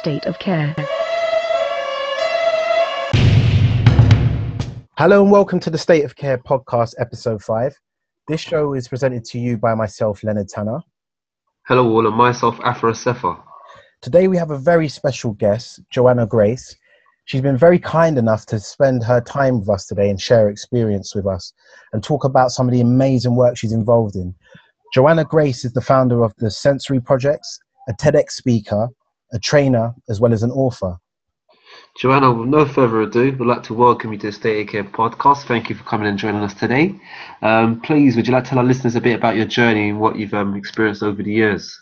State of Care. Hello and welcome to the State of Care podcast, episode 5. This show is presented to you by myself, Leonard Tanner. Hello, all, and myself, Afra Sefa. Today we have a very special guest, Joanna Grace. She's been very kind enough to spend her time with us today and share experience with us and talk about some of the amazing work she's involved in. Joanna Grace is the founder of the Sensory Projects, a TEDx speaker, a trainer, as well as an author. Joanna, with no further ado, we'd like to welcome you to the State Care podcast. Thank you for coming and joining us today. Um, please, would you like to tell our listeners a bit about your journey and what you've um, experienced over the years?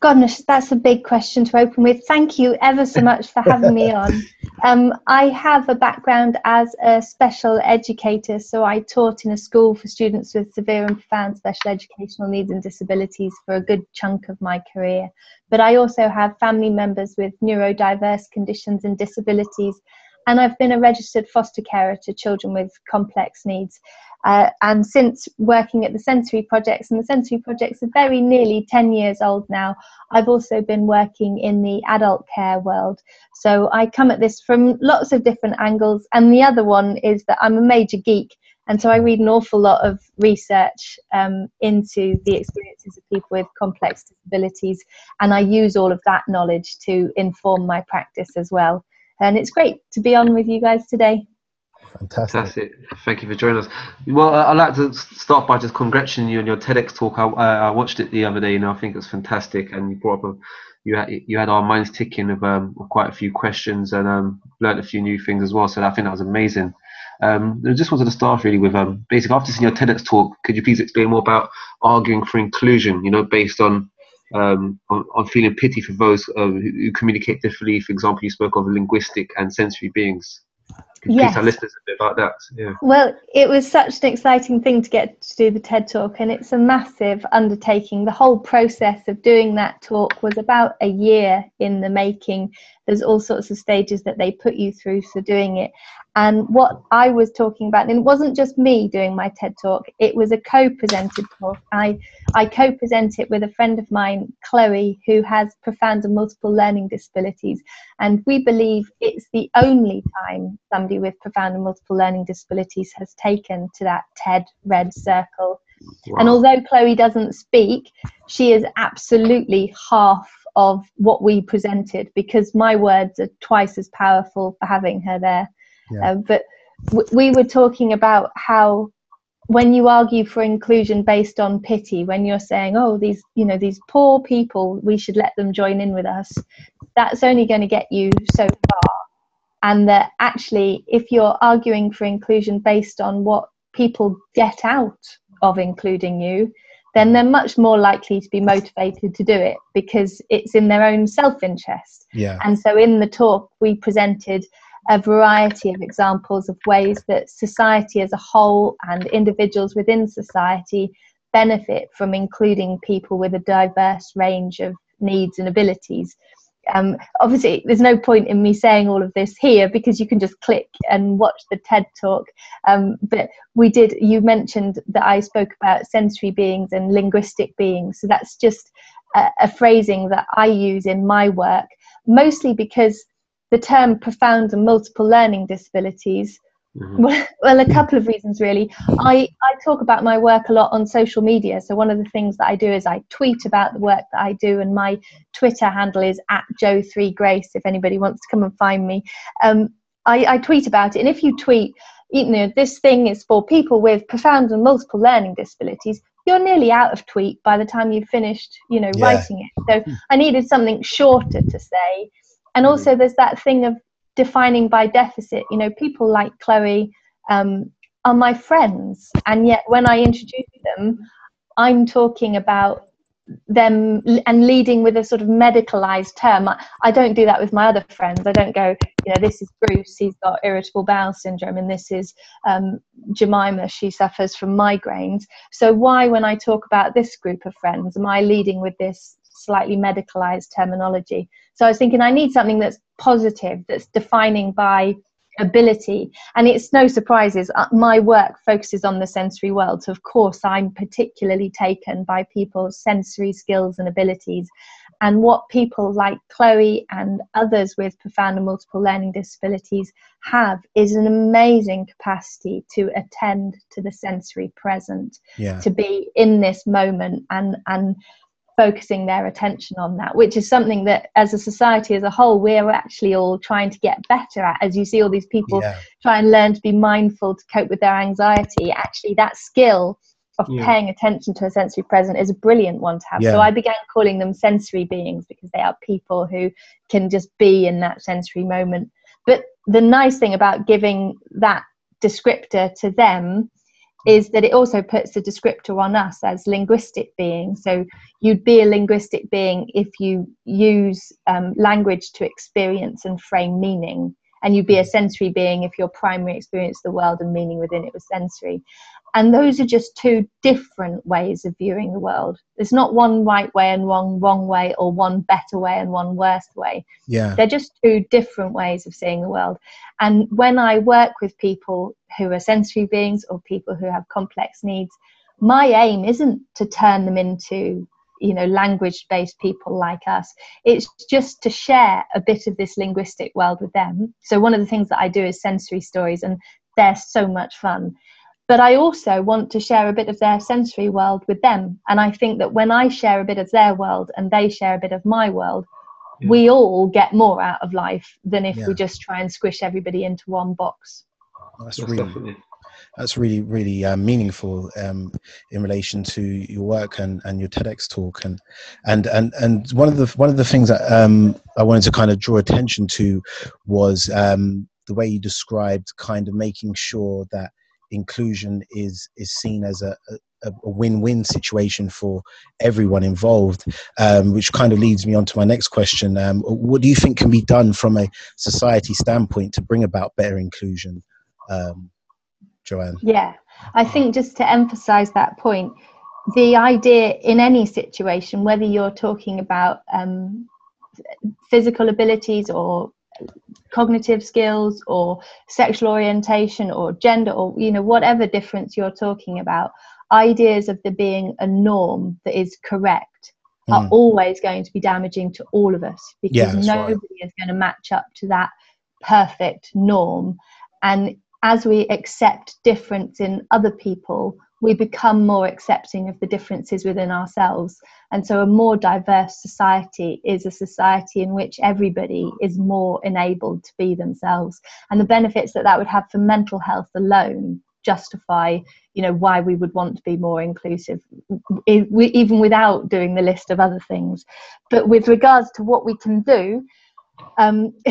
Goodness, that's a big question to open with. Thank you ever so much for having me on. Um, I have a background as a special educator, so I taught in a school for students with severe and profound special educational needs and disabilities for a good chunk of my career. But I also have family members with neurodiverse conditions and disabilities, and I've been a registered foster carer to children with complex needs. Uh, and since working at the sensory projects, and the sensory projects are very nearly 10 years old now, I've also been working in the adult care world. So I come at this from lots of different angles. And the other one is that I'm a major geek. And so I read an awful lot of research um, into the experiences of people with complex disabilities. And I use all of that knowledge to inform my practice as well. And it's great to be on with you guys today. Fantastic. Fantastic. Thank you for joining us. Well, I'd like to start by just congratulating you on your TEDx talk. I, I watched it the other day and I think it was fantastic. And you brought up a, you had, you had our minds ticking of um, quite a few questions and um, learned a few new things as well. So I think that was amazing. Um, I just wanted to start really with um, basically after seeing your TEDx talk, could you please explain more about arguing for inclusion? You know, based on um, on, on, feeling pity for those uh, who, who, communicate differently. For example, you spoke of linguistic and sensory beings. Yes. listeners a bit about that? Yeah. Well, it was such an exciting thing to get to do the TED Talk, and it's a massive undertaking. The whole process of doing that talk was about a year in the making. There's all sorts of stages that they put you through for doing it. And what I was talking about, and it wasn't just me doing my TED talk, it was a co presented talk. I, I co present it with a friend of mine, Chloe, who has profound and multiple learning disabilities. And we believe it's the only time somebody with profound and multiple learning disabilities has taken to that TED red circle. Wow. And although Chloe doesn't speak, she is absolutely half of what we presented because my words are twice as powerful for having her there. Yeah. Um, but w- we were talking about how when you argue for inclusion based on pity, when you're saying, "Oh, these you know these poor people, we should let them join in with us," that's only going to get you so far. And that actually, if you're arguing for inclusion based on what people get out of including you, then they're much more likely to be motivated to do it because it's in their own self interest. Yeah. And so in the talk, we presented a variety of examples of ways that society as a whole and individuals within society benefit from including people with a diverse range of needs and abilities. Um, obviously, there's no point in me saying all of this here because you can just click and watch the TED talk. Um, but we did, you mentioned that I spoke about sensory beings and linguistic beings. So that's just a, a phrasing that I use in my work, mostly because the term profound and multiple learning disabilities Mm-hmm. Well, a couple of reasons really. I, I talk about my work a lot on social media. So one of the things that I do is I tweet about the work that I do, and my Twitter handle is at Jo3Grace. If anybody wants to come and find me, um, I, I tweet about it. And if you tweet, you know, this thing is for people with profound and multiple learning disabilities, you're nearly out of tweet by the time you've finished, you know, yeah. writing it. So I needed something shorter to say and also mm-hmm. there's that thing of defining by deficit. You know people like chloe um, are my friends. And yet when i introduce them i'm talking about them and leading with a sort of medicalized term. I, I, don't do that with my other friends. I don't go you know this is bruce he's got irritable bowel syndrome and this is um, jemima she suffers from migraines. So why when i talk about this group of friends am i leading with this slightly medicalized terminology. So I was thinking I need something that's positive, that's defining by ability. And it's no surprises, uh, my work focuses on the sensory world. So, of course, I'm particularly taken by people's sensory skills and abilities. And what people like Chloe and others with profound and multiple learning disabilities have is an amazing capacity to attend to the sensory present, yeah. to be in this moment and and focusing their attention on that, which is something that as a society as a whole, we're actually all trying to get better at. As you see all these people Yeah. try and learn to be mindful to cope with their anxiety, actually that skill of Yeah. paying attention to a sensory present is a brilliant one to have. Yeah. So I began calling them sensory beings because they are people who can just be in that sensory moment. But the nice thing about giving that descriptor to them is that it also puts the descriptor on us as linguistic beings. So you'd be a linguistic being if you use um, language to experience and frame meaning. And you'd be a sensory being if your primary experience of the world and meaning within it was sensory. And those are just two different ways of viewing the world. There's not one right way and one wrong way, or one better way and one worse way. Yeah. They're just two different ways of seeing the world. And when I work with people who are sensory beings or people who have complex needs, my aim isn't to turn them into you know language based people like us it's just to share a bit of this linguistic world with them so one of the things that i do is sensory stories and they're so much fun but i also want to share a bit of their sensory world with them and i think that when i share a bit of their world and they share a bit of my world Yeah. we all get more out of life than if Yeah. we just try and squish everybody into one box That's really that's really really uh, meaningful um, in relation to your work and, and your TEDx talk and and and and one of the one of the things that um, I wanted to kind of draw attention to was um, the way you described kind of making sure that inclusion is is seen as a, a, a win-win situation for everyone involved, um, which kind of leads me on to my next question. Um, what do you think can be done from a society standpoint to bring about better inclusion? Um, Joanne. Yeah, I think just to emphasize that point, the idea in any situation, whether you're talking about um, physical abilities or cognitive skills or sexual orientation or gender or you know whatever difference you're talking about ideas of there being a norm that is correct are Mm. always going to be damaging to all of us because Yeah, that's right. nobody is going to match up to that perfect norm and as we accept difference in other people we become more accepting of the differences within ourselves. And so a more diverse society is a society in which everybody is more enabled to be themselves. And the benefits that that would have for mental health alone justify you know why we would want to be more inclusive even without doing the list of other things. But with regards to what we can do um,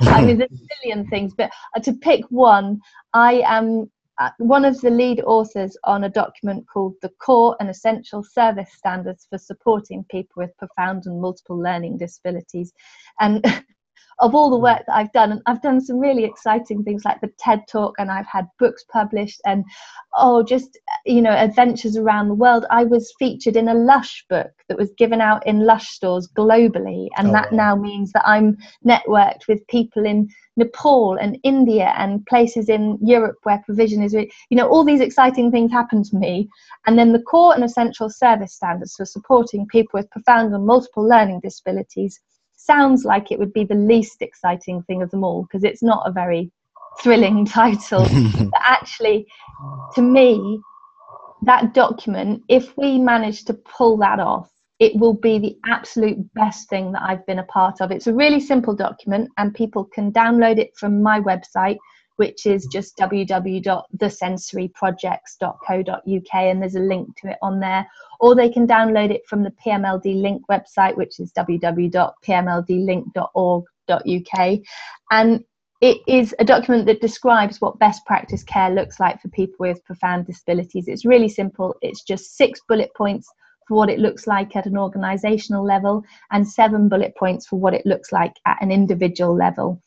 I mean, there's a million things, but to pick one, I am uh, one of the lead authors on a document called the Core and Essential Service Standards for Supporting People with Profound and Multiple Learning Disabilities. And of all the mm. work that I've done, and I've done some really exciting things like the TED Talk, and I've had books published, and oh, just you know, adventures around the world. I was featured in a Lush book that was given out in Lush stores globally, and Oh, that wow. now means that I'm networked with people in Nepal and India and places in Europe where provision is, you know, all these exciting things happen to me. And then the core and essential service standards for supporting people with profound and multiple learning disabilities sounds like it would be the least exciting thing of them all because it's not a very thrilling title. but actually, to me, that document, if we manage to pull that off, it will be the absolute best thing that I've been a part of. It's a really simple document, and people can download it from my website, which is mm-hmm. just www.thesensoryprojects.co.uk, and there's a link to it on there. Or they can download it from the PMLD Link website, which is www.pmldlink.org.uk. And it is a document that describes what best practice care looks like for people with profound disabilities. It's really simple. It's just six bullet points for what it looks like at an organizational level and seven bullet points for what it looks like at an individual level.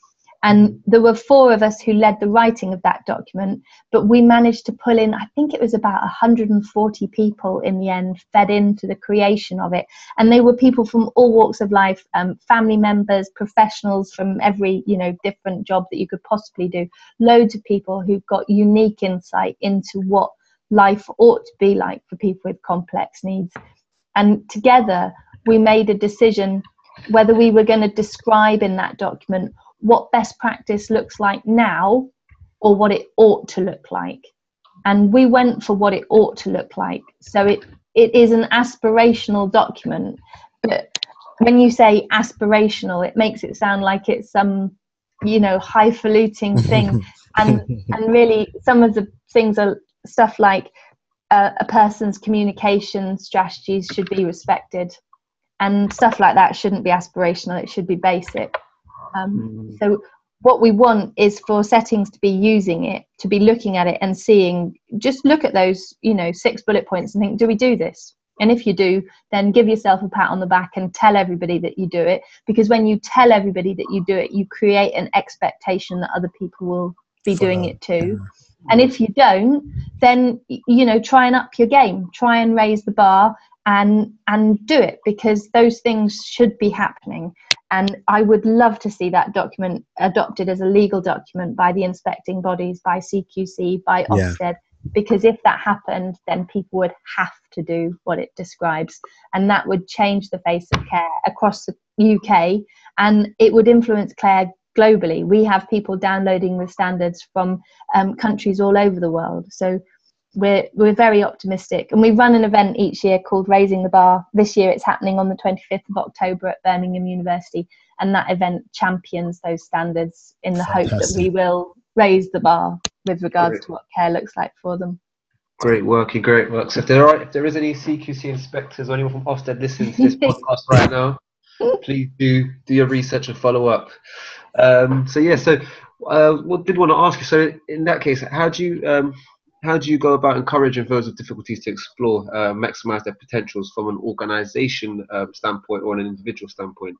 And there were four of us who led the writing of that document, but we managed to pull in, I think it was about 140 people in the end, fed into the creation of it. And they were people from all walks of life, um, family members, professionals from every, you know, different job that you could possibly do. Loads of people who've got unique insight into what life ought to be like for people with complex needs. And together, we made a decision whether we were going to describe in that document what best practice looks like now or what it ought to look like. And we went for what it ought to look like. So it, it is an aspirational document, but when you say aspirational, it makes it sound like it's some, you know, highfalutin thing. and and really, some of the things are stuff like uh, a person's communication strategies should be respected, and stuff like that shouldn't be aspirational. It should be basic. Um, mm. So what we want is for settings to be using it, to be looking at it and seeing. Just look at those, you know, six bullet points and think, do we do this? And if you do, then give yourself a pat on the back and tell everybody that you do it. Because when you tell everybody that you do it, you create an expectation that other people will be doing it too. And if you don't, then you know, try and up your game. Try and raise the bar and and do it because those things should be happening. And I would love to see that document adopted as a legal document by the inspecting bodies, by CQC, by Ofsted. Yeah because if that happened then people would have to do what it describes and that would change the face of care across the UK and it would influence care globally we have people downloading the standards from um, countries all over the world so we're we're very optimistic and we run an event each year called raising the bar this year it's happening on the 25th of october at birmingham university and that event champions those standards in the Fantastic. hope that we will raise the bar with regards great. to what care looks like for them. Great work, you great work. So if there are if there is any CQC inspectors or anyone from Ofsted listening to this podcast right now, please do do your research and follow up. Um, so yeah, so uh, what did want to ask you? So in that case, how do you um, how do you go about encouraging those with difficulties to explore, uh, maximize their potentials from an organisation um, standpoint or an individual standpoint?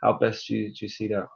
How best do you, do you see that?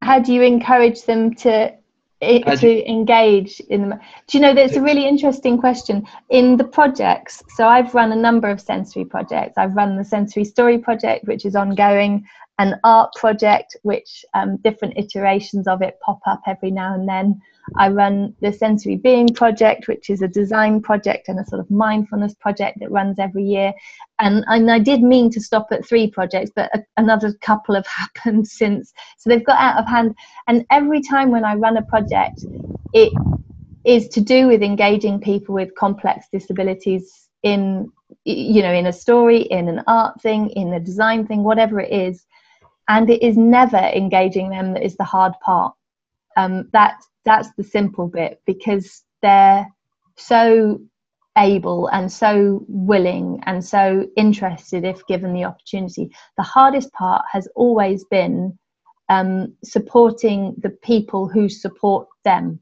How do you encourage them to it, to engage in them. Do you know that's a really interesting question in the projects? So I've run a number of sensory projects. I've run the sensory story project, which is ongoing, an art project, which um, different iterations of it pop up every now and then. I run the Sensory Being Project, which is a design project and a sort of mindfulness project that runs every year. And, and I did mean to stop at three projects, but a, another couple have happened since. So they've got out of hand. And every time when I run a project, it is to do with engaging people with complex disabilities in you know in a story in an art thing in a design thing whatever it is and it is never engaging them that is the hard part um, that that's the simple bit because they're so able and so willing and so interested if given the opportunity. The hardest part has always been um, supporting the people who support them.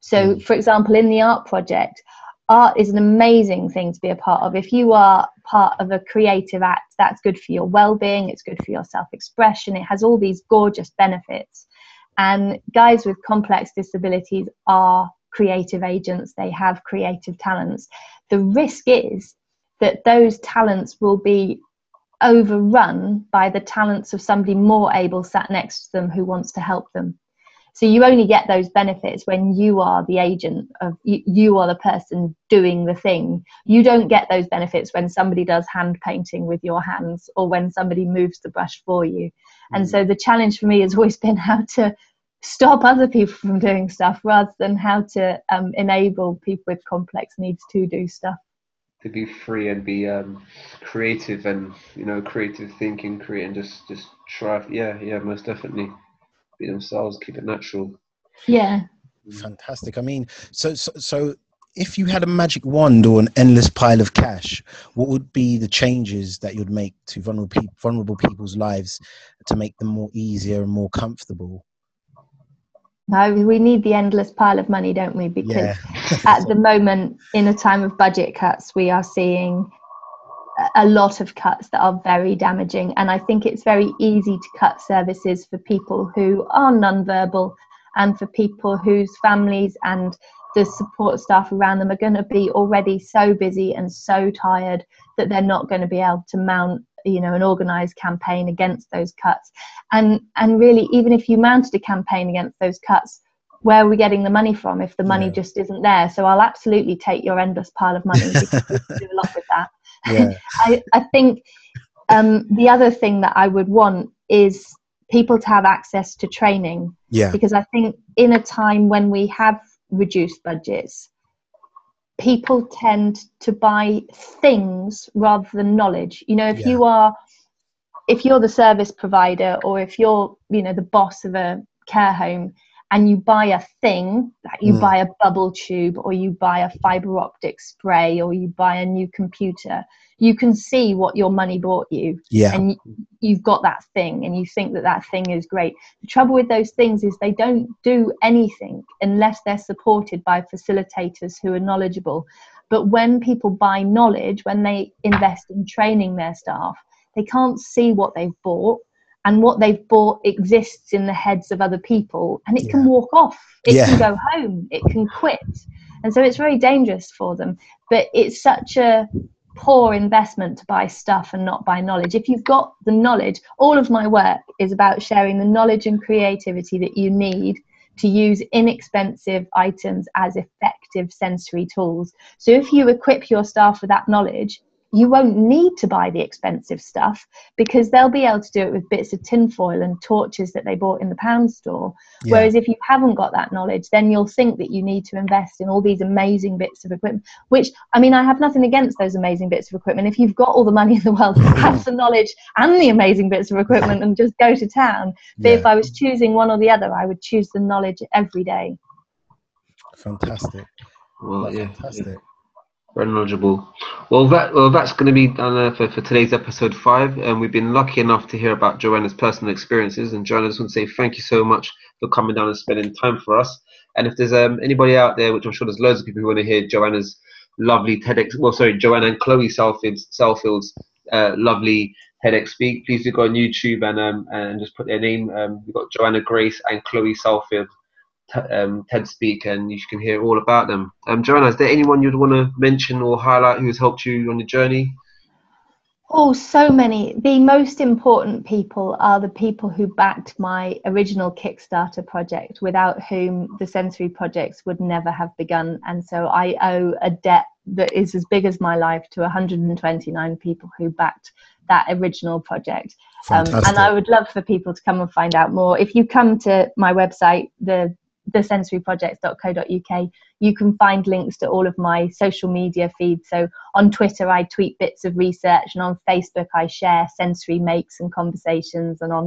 So, mm. for example, in the art project, art is an amazing thing to be a part of. If you are part of a creative act, that's good for your well being, it's good for your self expression, it has all these gorgeous benefits. And guys with complex disabilities are creative agents, they have creative talents. The risk is that those talents will be overrun by the talents of somebody more able sat next to them who wants to help them. So you only get those benefits when you are the agent of you, you are the person doing the thing. You don't get those benefits when somebody does hand painting with your hands or when somebody moves the brush for you. And mm. so the challenge for me has always been how to stop other people from doing stuff rather than how to um, enable people with complex needs to do stuff to be free and be um, creative and you know creative thinking create and just just try yeah yeah most definitely be themselves, keep it natural. Yeah. Fantastic. I mean, so, so, so if you had a magic wand or an endless pile of cash, what would be the changes that you'd make to vulnerable, pe- vulnerable people's lives to make them more easier and more comfortable? No, we need the endless pile of money, don't we? Because yeah. at the moment, in a time of budget cuts, we are seeing a lot of cuts that are very damaging. And I think it's very easy to cut services for people who are non-verbal and for people whose families and the support staff around them are going to be already so busy and so tired that they're not going to be able to mount you know an organized campaign against those cuts and and really even if you mounted a campaign against those cuts where are we getting the money from if the money yeah. just isn't there so i'll absolutely take your endless pile of money because we do a lot with that yeah. I, I think um, the other thing that I would want is people to have access to training. Yeah. Because I think in a time when we have reduced budgets, people tend to buy things rather than knowledge. You know, if Yeah. you are if you're the service provider or if you're, you know, the boss of a care home and you buy a thing, like you Mm. buy a bubble tube or you buy a fiber optic spray or you buy a new computer, you can see what your money bought you Yeah. and you've got that thing and you think that that thing is great the trouble with those things is they don't do anything unless they're supported by facilitators who are knowledgeable but when people buy knowledge when they invest in training their staff they can't see what they've bought and what they've bought exists in the heads of other people and it can walk off it Yeah. can go home it can quit and so it's very dangerous for them but it's such a poor investment to buy stuff and not buy knowledge. If you've got the knowledge, all of my work is about sharing the knowledge and creativity that you need to use inexpensive items as effective sensory tools. So if you equip your staff with that knowledge, you won't need to buy the expensive stuff because they'll be able to do it with bits of tinfoil and torches that they bought in the pound store. Yeah. Whereas if you haven't got that knowledge, then you'll think that you need to invest in all these amazing bits of equipment. Which I mean, I have nothing against those amazing bits of equipment. If you've got all the money in the world, have the knowledge and the amazing bits of equipment, and just go to town. But yeah. if I was choosing one or the other, I would choose the knowledge every day. Fantastic. Well, That's yeah, yeah. fantastic. Very knowledgeable. Well, that well, that's going to be done uh, for, for today's episode five, and we've been lucky enough to hear about Joanna's personal experiences. And Joanna, I just want to say thank you so much for coming down and spending time for us. And if there's um, anybody out there, which I'm sure there's loads of people who want to hear Joanna's lovely TEDx, well, sorry, Joanna and Chloe Salfield's, Salfield's uh, lovely TEDx speak, please do go on YouTube and um, and just put their name. Um, we've got Joanna Grace and Chloe Salfield um, TED speak, and you can hear all about them. Um, Joanna, is there anyone you'd want to mention or highlight who has helped you on your journey? Oh, so many. The most important people are the people who backed my original Kickstarter project, without whom the sensory projects would never have begun. And so I owe a debt that is as big as my life to 129 people who backed that original project. Um, Fantastic. and I would love for people to come and find out more. If you come to my website, the thesensoryprojects.co.uk, you can find links to all of my social media feeds. So on Twitter, I tweet bits of research, and on Facebook, I share sensory makes and conversations, and on